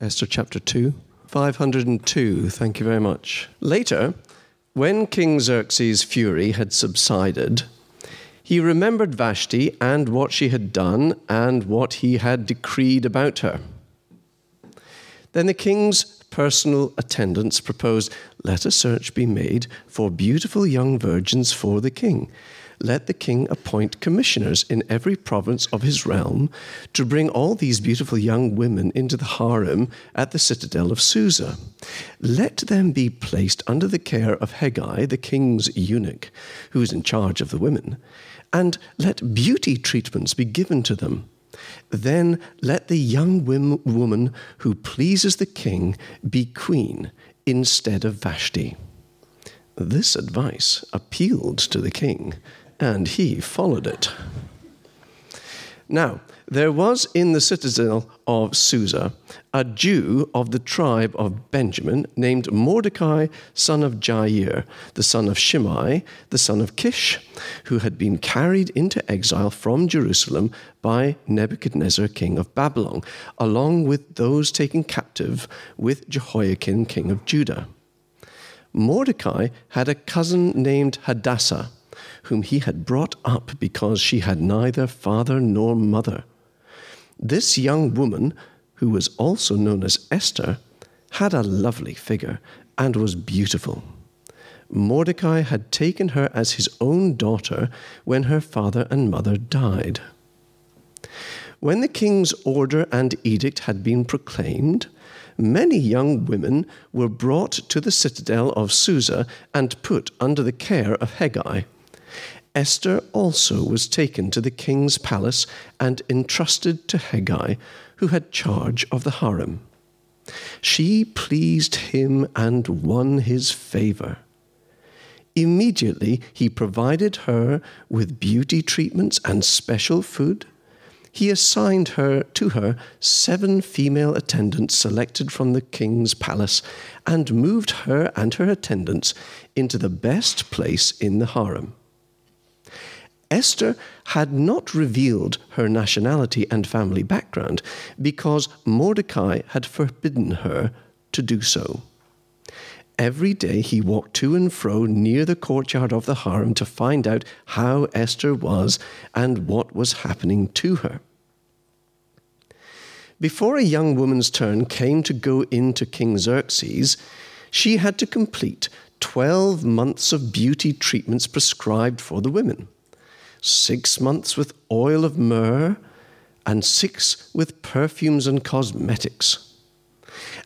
Esther chapter 2. 502, thank you very much. Later, when King Xerxes' fury had subsided, he remembered Vashti and what she had done and what he had decreed about her. Then the king's personal attendants proposed, Let a search be made for beautiful young virgins for the king let the king appoint commissioners in every province of his realm to bring all these beautiful young women into the harem at the citadel of Susa. Let them be placed under the care of Hegai, the king's eunuch, who is in charge of the women, and let beauty treatments be given to them. Then let the young woman who pleases the king be queen instead of Vashti. This advice appealed to the king, and he followed it. Now, there was in the citadel of Susa a Jew of the tribe of Benjamin named Mordecai, son of Jair, the son of Shimei, the son of Kish, who had been carried into exile from Jerusalem by Nebuchadnezzar, king of Babylon, along with those taken captive with Jehoiakim, king of Judah. Mordecai had a cousin named Hadassah whom he had brought up because she had neither father nor mother. This young woman, who was also known as Esther, had a lovely figure and was beautiful. Mordecai had taken her as his own daughter when her father and mother died. When the king's order and edict had been proclaimed, many young women were brought to the citadel of Susa and put under the care of Hegai. Esther also was taken to the king's palace and entrusted to Hegai, who had charge of the harem. She pleased him and won his favor. Immediately, he provided her with beauty treatments and special food. He assigned her to her seven female attendants selected from the king's palace and moved her and her attendants into the best place in the harem. Esther had not revealed her nationality and family background because Mordecai had forbidden her to do so. Every day he walked to and fro near the courtyard of the harem to find out how Esther was and what was happening to her. Before a young woman's turn came to go into King Xerxes, she had to complete 12 months of beauty treatments prescribed for the women six months with oil of myrrh, and six with perfumes and cosmetics.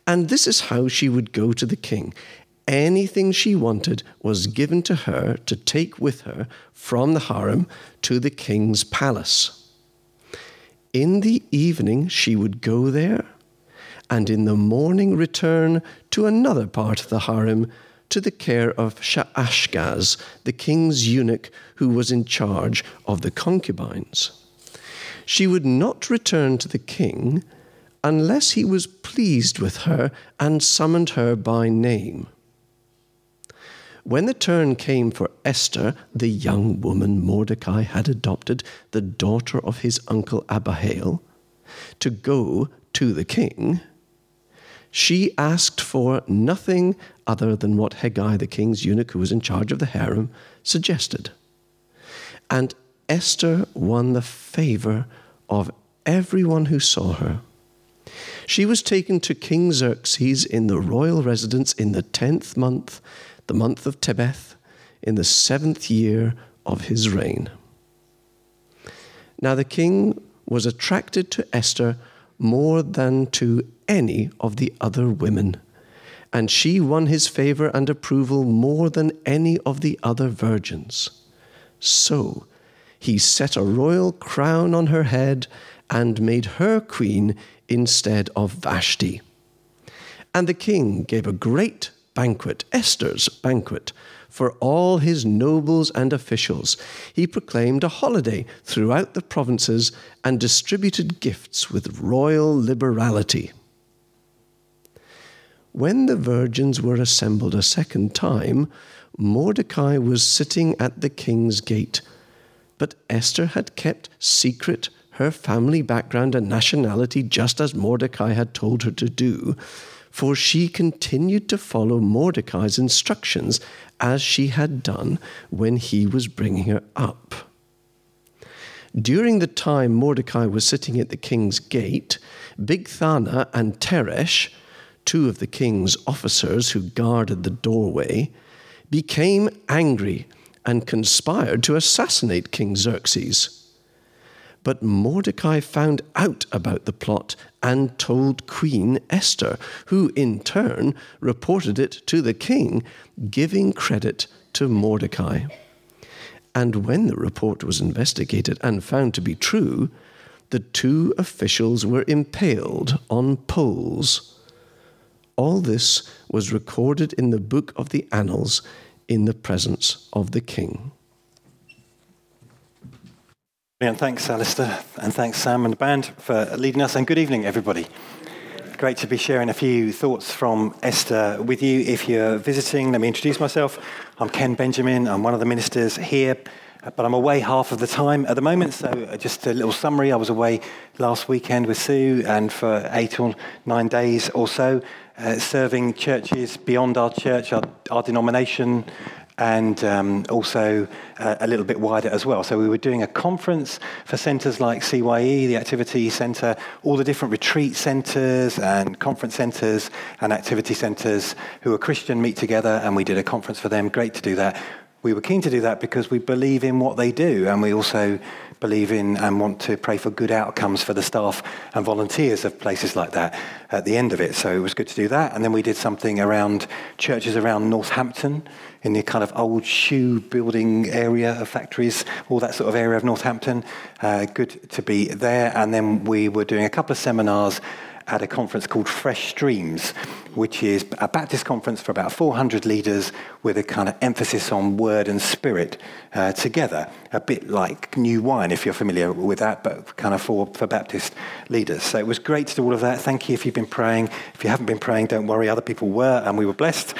And this is how she would go to the king. Anything she wanted was given to her to take with her from the harem to the king's palace. In the evening, she would go there, and in the morning return to another part of the harem to the care of Shaashgaz, the king's eunuch who was in charge of the concubines. She would not return to the king unless he was pleased with her and summoned her by name. When the turn came for Esther, the young woman Mordecai had adopted, the daughter of his uncle Abihail, to go to the king, she asked for nothing other than what Hegai, the king's eunuch who was in charge of the harem, suggested. And Esther won the favor of everyone who saw her. She was taken to King Xerxes in the royal residence in the tenth month, the month of Tebeth, in the seventh year of his reign. Now the king was attracted to Esther more than to any of the other women, and she won his favor and approval more than any of the other virgins. So he set a royal crown on her head and made her queen instead of Vashti. And the king gave a great banquet, Esther's banquet, for all his nobles and officials. He proclaimed a holiday throughout the provinces and distributed gifts with royal liberality. When the virgins were assembled a second time, Mordecai was sitting at the king's gate, but Esther had kept secret her family background and nationality just as Mordecai had told her to do, for she continued to follow Mordecai's instructions as she had done when he was bringing her up. During the time Mordecai was sitting at the king's gate, Bigthana and Teresh, two of the king's officers who guarded the doorway, became angry and conspired to assassinate King Xerxes. But Mordecai found out about the plot and told Queen Esther, who in turn reported it to the king, giving credit to Mordecai. And when the report was investigated and found to be true, the two officials were impaled on poles. All this was recorded in the book of the Annals in the presence of the king. And thanks, Alistair, and thanks, Sam and the band, for leading us. And good evening, everybody. Great to be sharing a few thoughts from Esther with you. If you're visiting, let me introduce myself. I'm Ken Benjamin. I'm one of the ministers here, but I'm away half of the time at the moment. So, uh, just a little summary. I was away last weekend with Sue and for eight or nine days or so, uh, serving churches beyond our church, our, our denomination, and um, also uh, a little bit wider as well. So we were doing a conference for centres like CYE, the Activity Centre, all the different retreat centres and conference centres and activity centres who are Christian meet together, and we did a conference for them. Great to do that. We were keen to do that because we believe in what they do, and we also believe in and want to pray for good outcomes for the staff and volunteers of places like that at the end of it. So it was good to do that. And then we did something around churches around Northampton in the kind of old shoe building area of factories, all that sort of area of Northampton. Uh, good to be there. And then we were doing a couple of seminars at a conference called Fresh Streams, which is a Baptist conference for about 400 leaders with a kind of emphasis on word and spirit uh, together, a bit like new wine, if you're familiar with that, but kind of for, for Baptist leaders. So it was great to do all of that. Thank you if you've been praying. If you haven't been praying, don't worry, other people were, and we were blessed.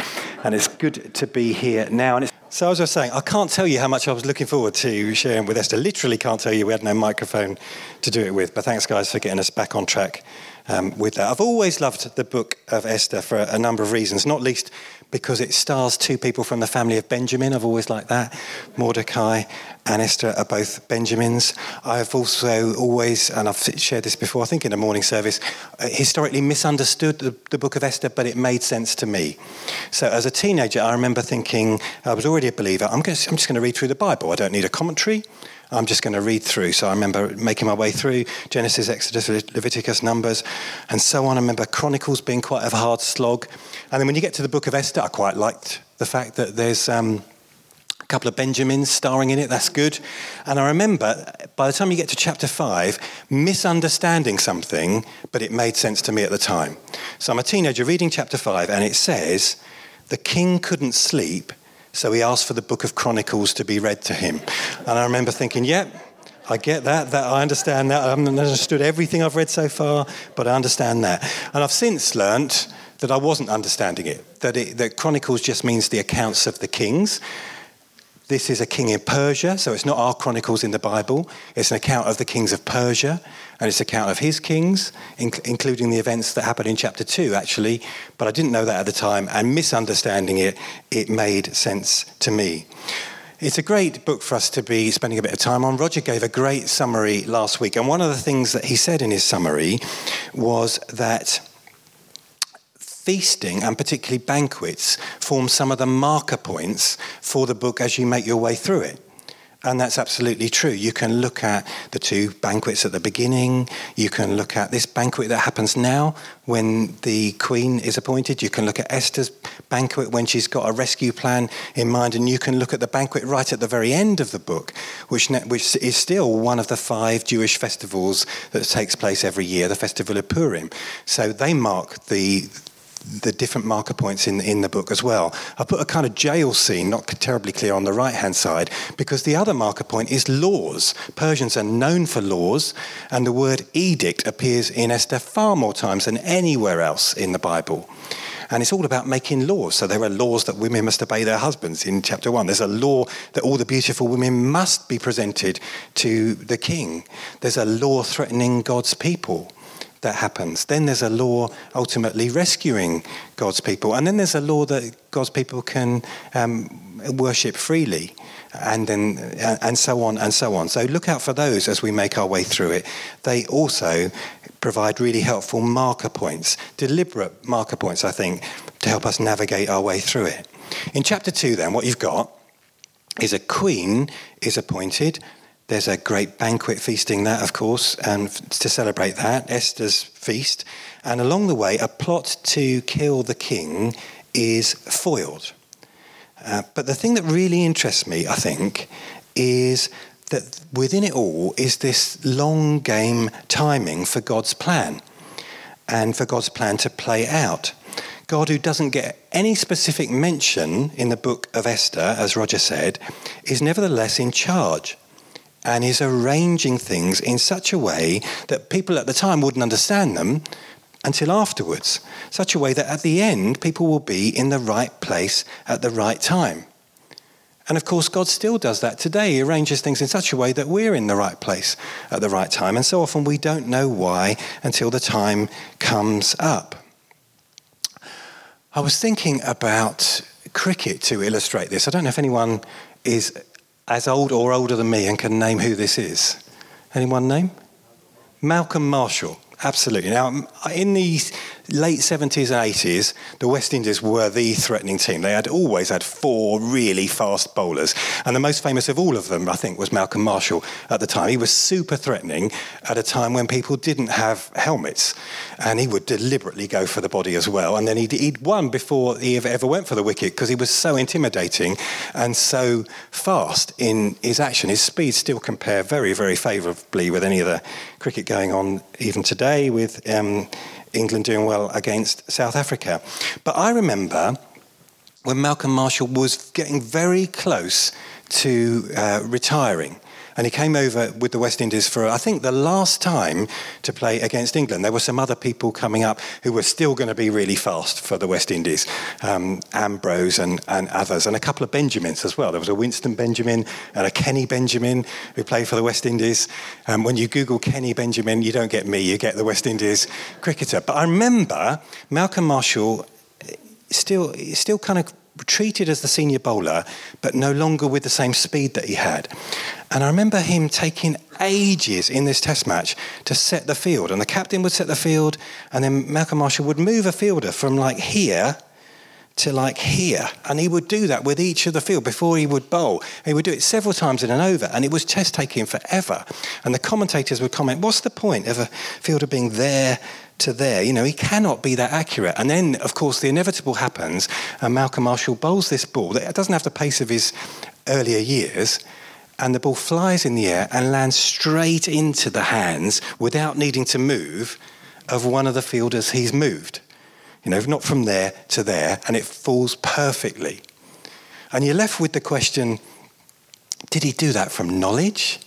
And it's good to be here now. And it's so as I was saying, I can't tell you how much I was looking forward to sharing with Esther. Literally can't tell you. We had no microphone to do it with. But thanks, guys, for getting us back on track um, with that. I've always loved the book of Esther for a number of reasons, not least because it stars two people from the family of Benjamin. I've always liked that. Mordecai and Esther are both Benjamins. I've also always, and I've shared this before, I think in a morning service, uh, historically misunderstood the, the, book of Esther, but it made sense to me. So as a teenager, I remember thinking, I was already a believer, I'm, to, I'm just going to read through the Bible. I don't need a commentary. I'm just going to read through. So I remember making my way through Genesis, Exodus, Leviticus, Numbers, and so on. I remember Chronicles being quite a hard slog. And then when you get to the book of Esther, I quite liked the fact that there's um, a couple of Benjamins starring in it. That's good. And I remember by the time you get to chapter five, misunderstanding something, but it made sense to me at the time. So I'm a teenager reading chapter five, and it says, The king couldn't sleep so he asked for the book of Chronicles to be read to him. And I remember thinking, yep, I get that, that I understand that. I haven't understood everything I've read so far, but I understand that. And I've since learnt that I wasn't understanding it, that, it, that Chronicles just means the accounts of the kings. This is a king in Persia, so it's not our chronicles in the Bible. It's an account of the kings of Persia, and it's an account of his kings, inc- including the events that happened in chapter 2, actually. But I didn't know that at the time, and misunderstanding it, it made sense to me. It's a great book for us to be spending a bit of time on. Roger gave a great summary last week, and one of the things that he said in his summary was that feasting and particularly banquets form some of the marker points for the book as you make your way through it. And that's absolutely true. You can look at the two banquets at the beginning. You can look at this banquet that happens now when the queen is appointed. You can look at Esther's banquet when she's got a rescue plan in mind. And you can look at the banquet right at the very end of the book, which, which is still one of the five Jewish festivals that takes place every year, the Festival of Purim. So they mark the, the different marker points in, in the book as well. I put a kind of jail scene, not terribly clear on the right hand side, because the other marker point is laws. Persians are known for laws, and the word edict appears in Esther far more times than anywhere else in the Bible. And it's all about making laws. So there are laws that women must obey their husbands in chapter one. There's a law that all the beautiful women must be presented to the king. There's a law threatening God's people that happens. Then there's a law ultimately rescuing God's people. And then there's a law that God's people can um, worship freely. And then, and so on and so on. So look out for those as we make our way through it. They also provide really helpful marker points, deliberate marker points, I think, to help us navigate our way through it. In chapter two, then, what you've got is a queen is appointed there's a great banquet feasting that, of course, and to celebrate that, Esther's feast. And along the way, a plot to kill the king is foiled. Uh, but the thing that really interests me, I think, is that within it all is this long game timing for God's plan and for God's plan to play out. God, who doesn't get any specific mention in the book of Esther, as Roger said, is nevertheless in charge and is arranging things in such a way that people at the time wouldn't understand them until afterwards. Such a way that at the end, people will be in the right place at the right time. And of course, God still does that today. He arranges things in such a way that we're in the right place at the right time. And so often we don't know why until the time comes up. I was thinking about cricket to illustrate this. I don't know if anyone is as old or older than me and can name who this is? Anyone name? Malcolm Marshall. Absolutely. Now, in the late 70s and 80s, the West Indies were the threatening team. They had always had four really fast bowlers. And the most famous of all of them, I think, was Malcolm Marshall at the time. He was super threatening at a time when people didn't have helmets. And he would deliberately go for the body as well. And then he'd, he'd won before he ever went for the wicket because he was so intimidating and so fast in his action. His speed still compare very, very favourably with any of the cricket going on even today with um, England doing well against South Africa. But I remember when Malcolm Marshall was getting very close to uh, retiring. And he came over with the West Indies for, I think, the last time to play against England. There were some other people coming up who were still going to be really fast for the West Indies um, Ambrose and, and others, and a couple of Benjamins as well. There was a Winston Benjamin and a Kenny Benjamin who played for the West Indies. Um, when you Google Kenny Benjamin, you don't get me, you get the West Indies cricketer. But I remember Malcolm Marshall still, still kind of treated as the senior bowler, but no longer with the same speed that he had. And I remember him taking ages in this test match to set the field. And the captain would set the field, and then Malcolm Marshall would move a fielder from like here to like here. And he would do that with each of the field before he would bowl. He would do it several times in an over, and it was test taking forever. And the commentators would comment, What's the point of a fielder being there to there. You know, he cannot be that accurate. And then, of course, the inevitable happens, and Malcolm Marshall bowls this ball that doesn't have the pace of his earlier years, and the ball flies in the air and lands straight into the hands without needing to move of one of the fielders he's moved. You know, not from there to there, and it falls perfectly. And you're left with the question did he do that from knowledge?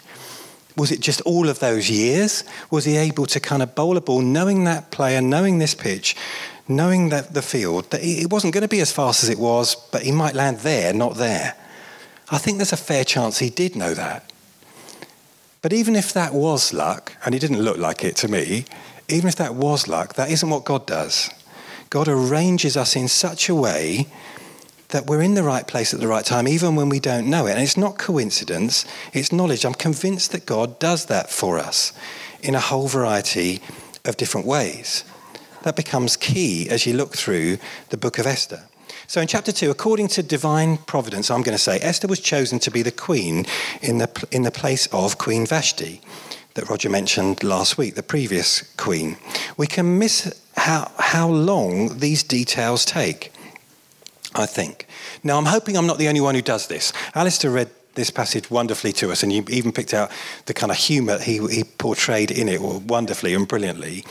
Was it just all of those years? Was he able to kind of bowl a ball knowing that player, knowing this pitch, knowing that the field, that it wasn't going to be as fast as it was, but he might land there, not there? I think there's a fair chance he did know that. But even if that was luck, and it didn't look like it to me, even if that was luck, that isn't what God does. God arranges us in such a way that we're in the right place at the right time, even when we don't know it. And it's not coincidence, it's knowledge. I'm convinced that God does that for us in a whole variety of different ways. That becomes key as you look through the book of Esther. So, in chapter 2, according to divine providence, I'm going to say Esther was chosen to be the queen in the, in the place of Queen Vashti that Roger mentioned last week, the previous queen. We can miss how, how long these details take. I think. Now, I'm hoping I'm not the only one who does this. Alistair read this passage wonderfully to us, and you even picked out the kind of humour he, he portrayed in it wonderfully and brilliantly.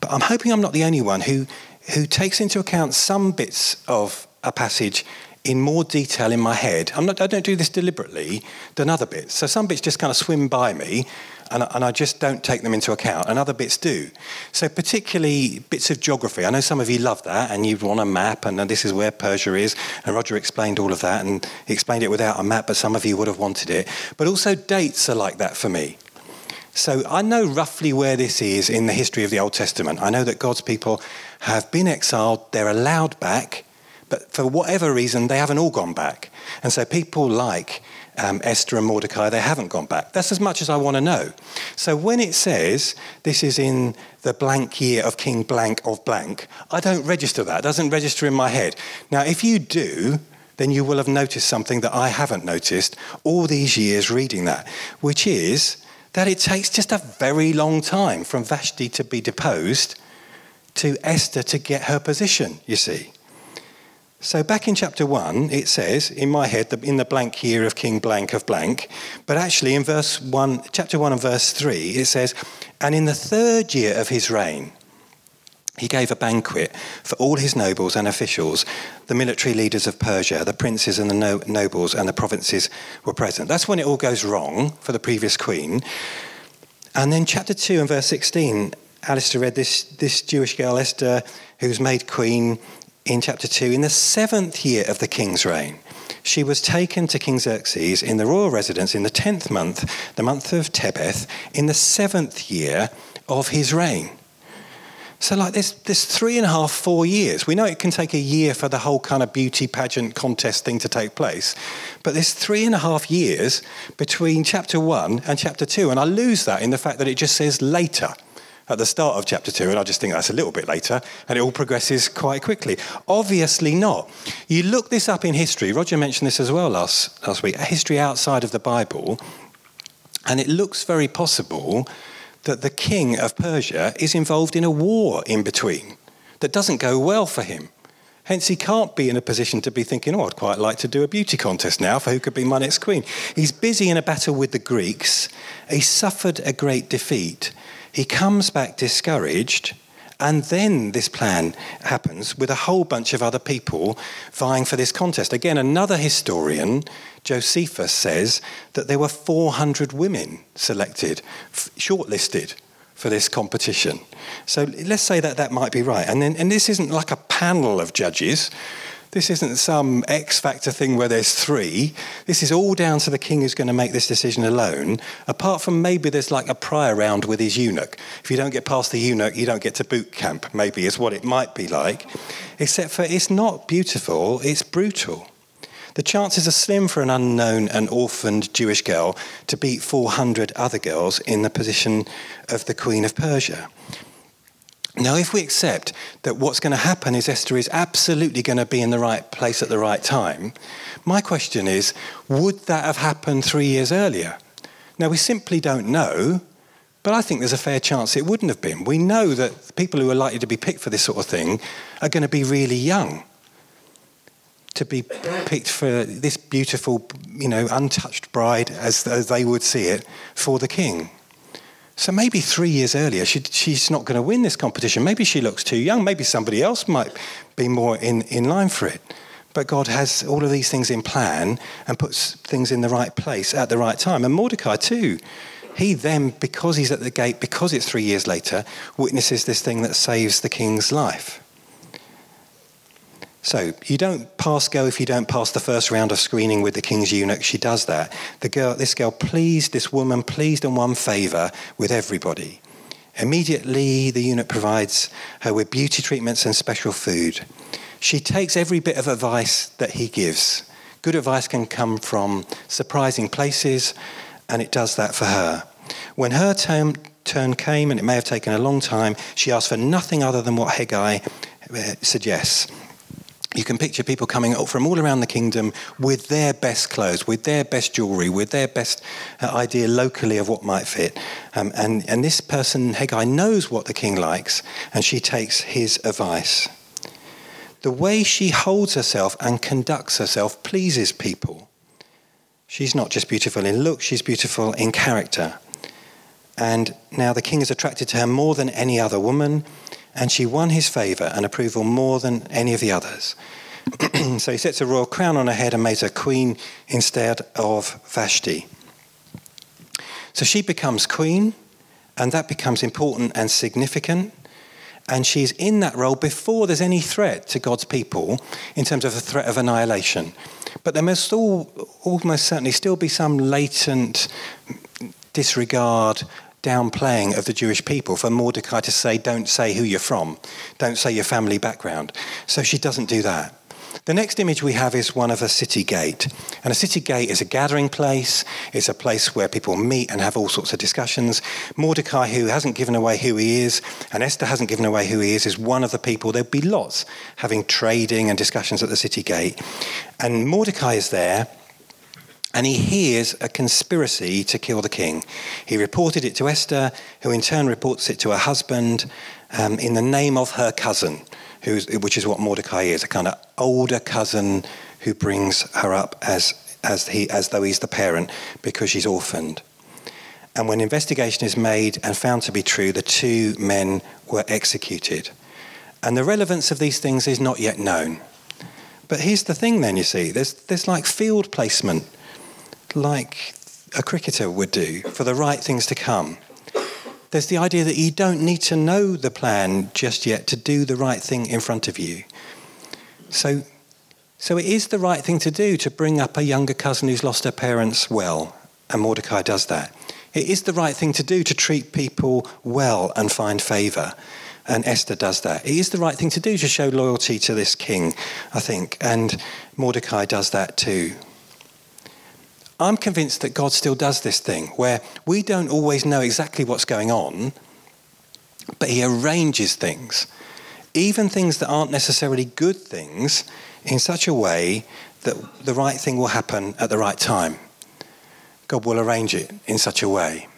But I'm hoping I'm not the only one who, who takes into account some bits of a passage in more detail in my head. I'm not, i don't do this deliberately than other bits. So some bits just kind of swim by me, and, and I just don't take them into account, and other bits do. So, particularly bits of geography. I know some of you love that, and you want a map, and this is where Persia is. And Roger explained all of that, and he explained it without a map, but some of you would have wanted it. But also, dates are like that for me. So I know roughly where this is in the history of the Old Testament. I know that God's people have been exiled, they're allowed back, but for whatever reason, they haven't all gone back. And so people like um, Esther and Mordecai, they haven't gone back. That's as much as I want to know. So when it says this is in the blank year of King Blank of Blank, I don't register that. It doesn't register in my head. Now, if you do, then you will have noticed something that I haven't noticed all these years reading that, which is that it takes just a very long time from Vashti to be deposed to Esther to get her position, you see. So back in chapter 1, it says, in my head, in the blank year of King Blank of Blank, but actually in verse 1, chapter 1 and verse 3, it says, And in the third year of his reign, he gave a banquet for all his nobles and officials. The military leaders of Persia, the princes and the no- nobles and the provinces were present. That's when it all goes wrong for the previous queen. And then, chapter 2 and verse 16, Alistair read this, this Jewish girl, Esther, who was made queen in chapter 2. In the seventh year of the king's reign, she was taken to King Xerxes in the royal residence in the tenth month, the month of Tebeth, in the seventh year of his reign. So, like, there's, three and a half, four years. We know it can take a year for the whole kind of beauty pageant contest thing to take place. But there's three and a half years between chapter one and chapter two. And I lose that in the fact that it just says later at the start of chapter two. And I just think that's a little bit later. And it all progresses quite quickly. Obviously not. You look this up in history. Roger mentioned this as well last, last week. A history outside of the Bible. And it looks very possible that the king of Persia is involved in a war in between that doesn't go well for him. Hence, he can't be in a position to be thinking, oh, I'd quite like to do a beauty contest now for who could be my next queen. He's busy in a battle with the Greeks. He suffered a great defeat. He comes back discouraged and then this plan happens with a whole bunch of other people vying for this contest. Again, another historian, Josephus, says that there were 400 women selected, shortlisted for this competition. So let's say that that might be right. And, then, and this isn't like a panel of judges. This isn't some X factor thing where there's three. This is all down to the king who's going to make this decision alone, apart from maybe there's like a prior round with his eunuch. If you don't get past the eunuch, you don't get to boot camp, maybe, is what it might be like. Except for it's not beautiful, it's brutal. The chances are slim for an unknown and orphaned Jewish girl to beat 400 other girls in the position of the Queen of Persia. Now, if we accept that what's going to happen is Esther is absolutely going to be in the right place at the right time, my question is would that have happened three years earlier? Now, we simply don't know, but I think there's a fair chance it wouldn't have been. We know that people who are likely to be picked for this sort of thing are going to be really young. To be picked for this beautiful, you know, untouched bride, as, as they would see it, for the king. So maybe three years earlier, she, she's not going to win this competition. Maybe she looks too young. Maybe somebody else might be more in, in line for it. But God has all of these things in plan and puts things in the right place at the right time. And Mordecai, too, he then, because he's at the gate, because it's three years later, witnesses this thing that saves the king's life. So you don't pass go if you don't pass the first round of screening with the king's eunuch. She does that. The girl, this girl pleased, this woman pleased and won favour with everybody. Immediately, the eunuch provides her with beauty treatments and special food. She takes every bit of advice that he gives. Good advice can come from surprising places, and it does that for her. When her turn, turn came, and it may have taken a long time, she asked for nothing other than what Hegai uh, suggests you can picture people coming from all around the kingdom with their best clothes, with their best jewelry, with their best uh, idea locally of what might fit. Um, and, and this person, Hegai, knows what the king likes, and she takes his advice. The way she holds herself and conducts herself pleases people. She's not just beautiful in look, she's beautiful in character. And now the king is attracted to her more than any other woman and she won his favour and approval more than any of the others. so he sets a royal crown on her head and makes her queen instead of Vashti. So she becomes queen, and that becomes important and significant. And she's in that role before there's any threat to God's people in terms of a threat of annihilation. But there must all, almost certainly still be some latent disregard, downplaying of the Jewish people for Mordecai to say, don't say who you're from, don't say your family background. So she doesn't do that. The next image we have is one of a city gate. And a city gate is a gathering place, it's a place where people meet and have all sorts of discussions. Mordecai, who hasn't given away who he is, and Esther hasn't given away who he is, is one of the people. There'll be lots having trading and discussions at the city gate. And Mordecai is there. And he hears a conspiracy to kill the king. He reported it to Esther, who in turn reports it to her husband um, in the name of her cousin which is what Mordecai is, a kind of older cousin who brings her up as, as, he, as though he's the parent because she's orphaned. And when investigation is made and found to be true, the two men were executed. And the relevance of these things is not yet known. But here's the thing then, you see, there's, there's like field placement, like a cricketer would do for the right things to come there's the idea that you don't need to know the plan just yet to do the right thing in front of you. So, so it is the right thing to do to bring up a younger cousin who's lost her parents well, and Mordecai does that. It is the right thing to do to treat people well and find favour, and Esther does that. It is the right thing to do to show loyalty to this king, I think, and Mordecai does that too. I'm convinced that God still does this thing where we don't always know exactly what's going on, but He arranges things, even things that aren't necessarily good things, in such a way that the right thing will happen at the right time. God will arrange it in such a way.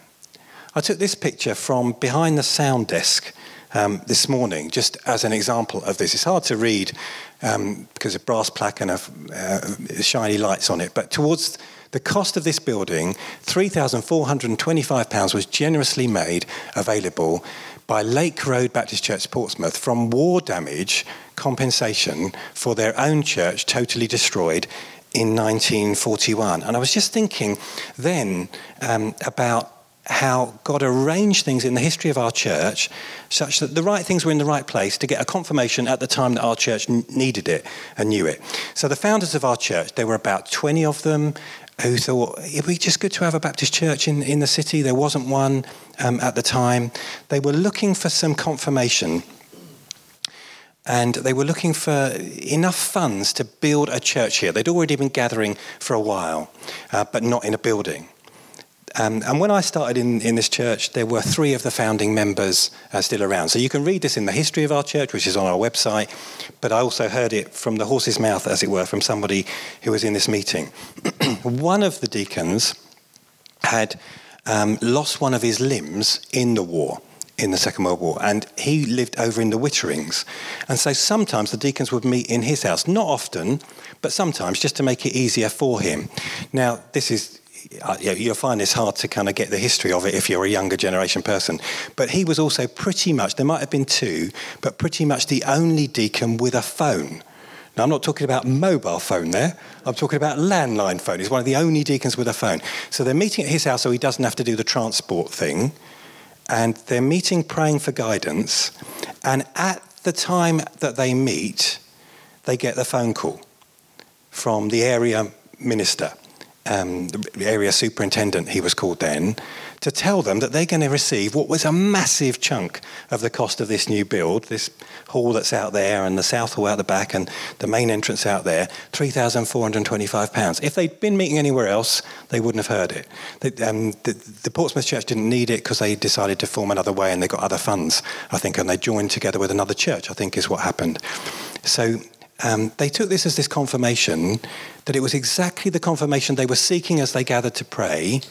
I took this picture from behind the sound desk um, this morning, just as an example of this. It's hard to read um, because of brass plaque and a, uh, shiny lights on it, but towards the cost of this building, £3,425, was generously made available by Lake Road Baptist Church, Portsmouth, from war damage compensation for their own church totally destroyed in 1941. And I was just thinking then um, about how God arranged things in the history of our church such that the right things were in the right place to get a confirmation at the time that our church needed it and knew it. So, the founders of our church, there were about 20 of them who thought it'd be just good to have a Baptist church in, in the city. There wasn't one um, at the time. They were looking for some confirmation. And they were looking for enough funds to build a church here. They'd already been gathering for a while, uh, but not in a building. Um, and when I started in, in this church, there were three of the founding members uh, still around. So you can read this in the history of our church, which is on our website, but I also heard it from the horse's mouth, as it were, from somebody who was in this meeting. one of the deacons had um, lost one of his limbs in the war in the Second World War, and he lived over in the Witterings. And so sometimes the deacons would meet in his house, not often, but sometimes just to make it easier for him. Now, this is uh, you'll find it's hard to kind of get the history of it if you're a younger generation person. But he was also pretty much, there might have been two, but pretty much the only deacon with a phone. Now, I'm not talking about mobile phone there. I'm talking about landline phone. He's one of the only deacons with a phone. So they're meeting at his house so he doesn't have to do the transport thing. And they're meeting praying for guidance. And at the time that they meet, they get the phone call from the area minister um, area superintendent, he was called then, to tell them that they're going to receive what was a massive chunk of the cost of this new build, this hall that's out there and the south hall out the back and the main entrance out there, £3,425. If they'd been meeting anywhere else, they wouldn't have heard it. Um, the, the, Portsmouth Church didn't need it because they decided to form another way and they got other funds, I think, and they joined together with another church, I think is what happened. So um, they took this as this confirmation that it was exactly the confirmation they were seeking as they gathered to pray,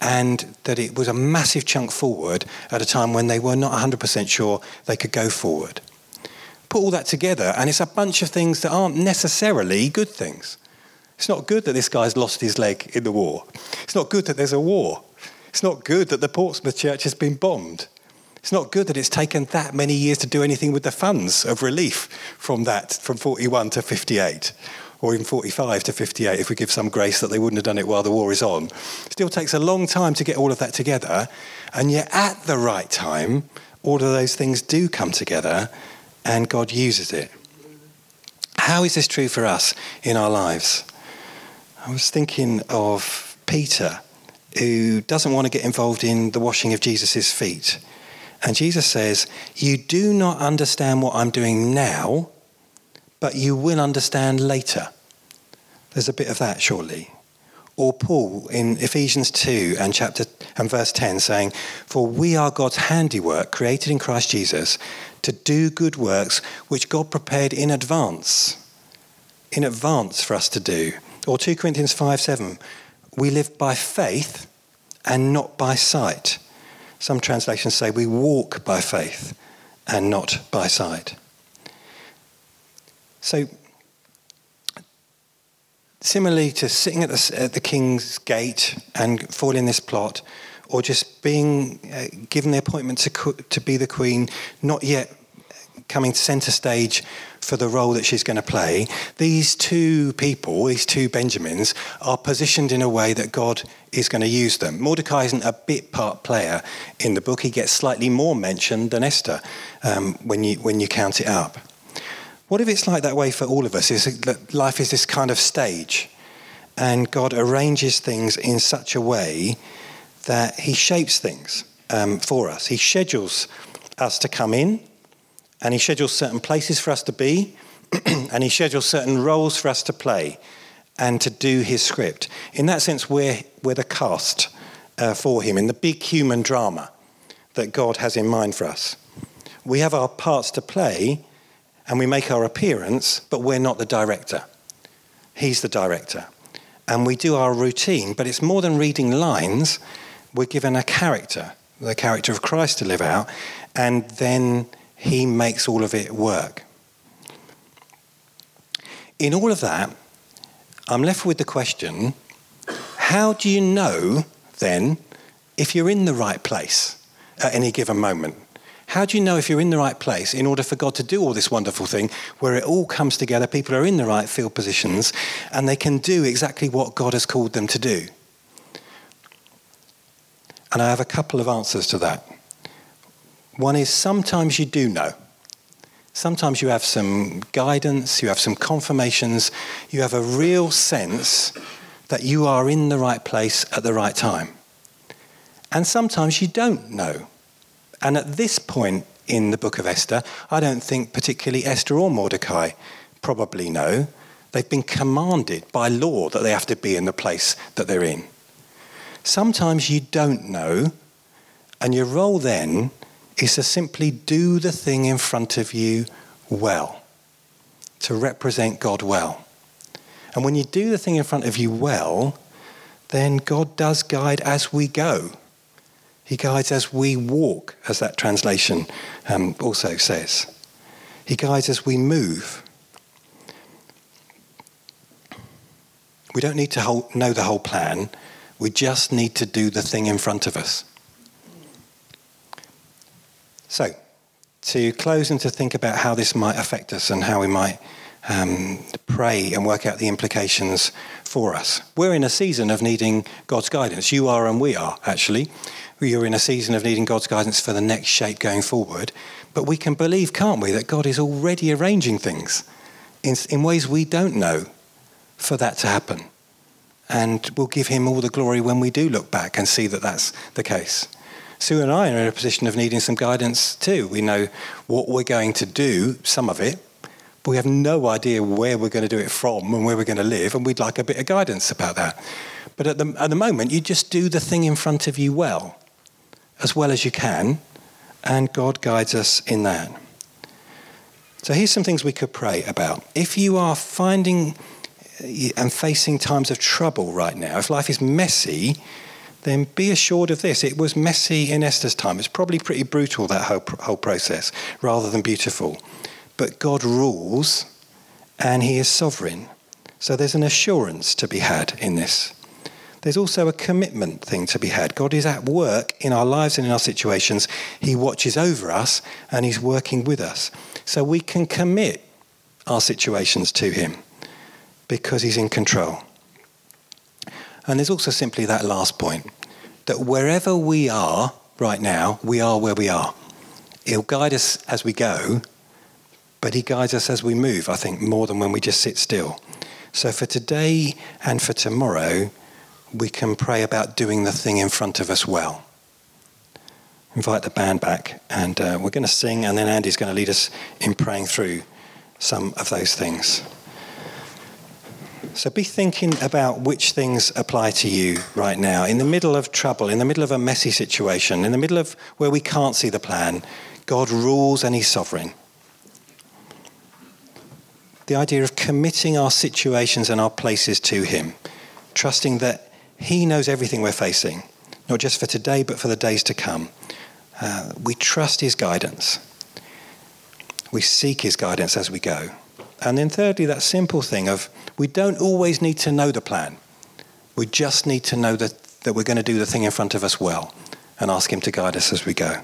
and that it was a massive chunk forward at a time when they were not 100% sure they could go forward. Put all that together, and it's a bunch of things that aren't necessarily good things. It's not good that this guy's lost his leg in the war. It's not good that there's a war. It's not good that the Portsmouth church has been bombed. It's not good that it's taken that many years to do anything with the funds of relief from that, from 41 to 58. or even 45 to 58 if we give some grace that they wouldn't have done it while the war is on. Still takes a long time to get all of that together, and yet at the right time, all of those things do come together and God uses it. How is this true for us in our lives? I was thinking of Peter, who doesn't want to get involved in the washing of Jesus' feet. And Jesus says, You do not understand what I'm doing now, but you will understand later. There's a bit of that, surely. Or Paul in Ephesians 2 and chapter and verse 10 saying, For we are God's handiwork, created in Christ Jesus, to do good works which God prepared in advance. In advance for us to do. Or 2 Corinthians 5 7, we live by faith and not by sight. Some translations say we walk by faith and not by sight. So, similarly to sitting at the, at the king's gate and foiling this plot, or just being uh, given the appointment to, to be the queen, not yet coming to centre stage for the role that she's going to play, these two people, these two Benjamins, are positioned in a way that God is going to use them. Mordecai isn't a bit part player in the book. He gets slightly more mentioned than Esther um, when, you, when you count it up. What if it's like that way for all of us? Is that life is this kind of stage, and God arranges things in such a way that He shapes things um, for us. He schedules us to come in, and He schedules certain places for us to be, and He schedules certain roles for us to play and to do His script. In that sense, we're, we're the cast uh, for Him in the big human drama that God has in mind for us. We have our parts to play and we make our appearance, but we're not the director. He's the director. And we do our routine, but it's more than reading lines. We're given a character, the character of Christ to live out, and then he makes all of it work. In all of that, I'm left with the question how do you know then if you're in the right place at any given moment? How do you know if you're in the right place in order for God to do all this wonderful thing where it all comes together, people are in the right field positions, and they can do exactly what God has called them to do? And I have a couple of answers to that. One is sometimes you do know. Sometimes you have some guidance, you have some confirmations, you have a real sense that you are in the right place at the right time. And sometimes you don't know. And at this point in the book of Esther, I don't think particularly Esther or Mordecai probably know. They've been commanded by law that they have to be in the place that they're in. Sometimes you don't know, and your role then is to simply do the thing in front of you well, to represent God well. And when you do the thing in front of you well, then God does guide as we go. He guides as we walk, as that translation um, also says. He guides as we move. We don't need to know the whole plan. We just need to do the thing in front of us. So, to close and to think about how this might affect us and how we might um, pray and work out the implications for us. We're in a season of needing God's guidance. You are, and we are, actually we are in a season of needing God's guidance for the next shape going forward. But we can believe, can't we, that God is already arranging things in, in ways we don't know for that to happen. And we'll give him all the glory when we do look back and see that that's the case. Sue and I are in a position of needing some guidance too. We know what we're going to do, some of it, but we have no idea where we're going to do it from and where we're going to live, and we'd like a bit of guidance about that. But at the, at the moment, you just do the thing in front of you well as well as you can, and God guides us in that. So here's some things we could pray about. If you are finding uh, and facing times of trouble right now, if life is messy, then be assured of this. It was messy in Esther's time. It's probably pretty brutal, that whole, whole process, rather than beautiful. But God rules and He is sovereign. So there's an assurance to be had in this there's also a commitment thing to be had. God is at work in our lives and in our situations. He watches over us and He's working with us. So we can commit our situations to Him. because He's in control. And there's also simply that last point that wherever we are right now, we are where we are. He'll guide us as we go, but He guides us as we move, I think, more than when we just sit still. So for today and for tomorrow, we can pray about doing the thing in front of us well. Invite the band back, and uh, we're going to sing, and then Andy's going to lead us in praying through some of those things. So be thinking about which things apply to you right now. In the middle of trouble, in the middle of a messy situation, in the middle of where we can't see the plan, God rules and He's sovereign. The idea of committing our situations and our places to Him, trusting that He knows everything we're facing, not just for today, but for the days to come. Uh, we trust His guidance. We seek His guidance as we go. And then, thirdly, that simple thing of we don't always need to know the plan. We just need to know that, that we're going to do the thing in front of us well and ask Him to guide us as we go.